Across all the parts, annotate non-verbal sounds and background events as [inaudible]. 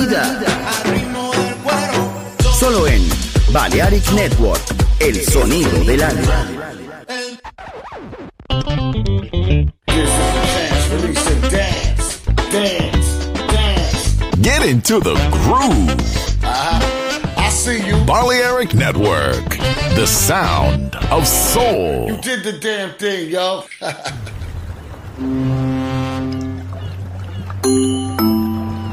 vida. Solo en Balearic Network, el sonido del alma. Get into the groove. I see you. Balearic Network, the sound of soul. You did the damn thing, yo. [laughs]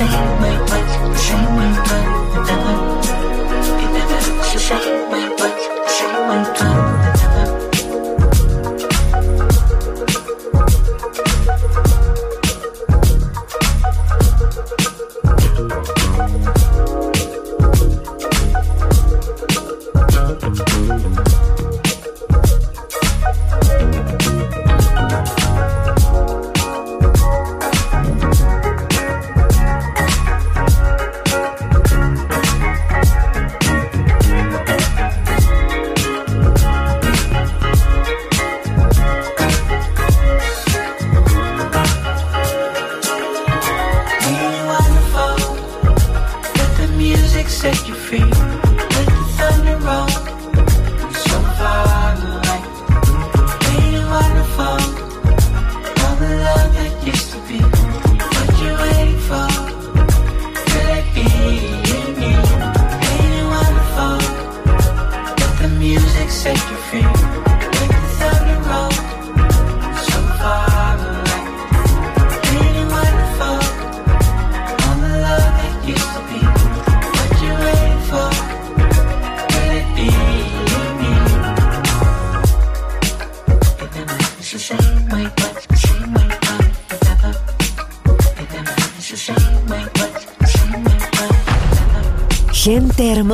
checkmate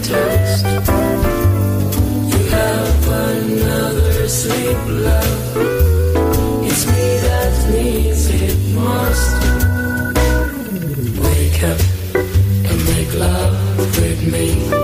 toast. You have another sleep, love. It's me that needs it most. Wake up and make love with me.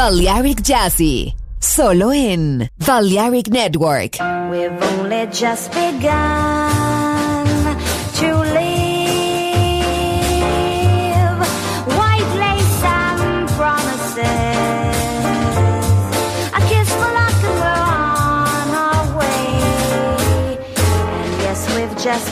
Balearic Jazzy. Solo in Balearic Network. We've only just begun to live. White lace and promises. A kiss for luck and we're on our way. And yes, we've just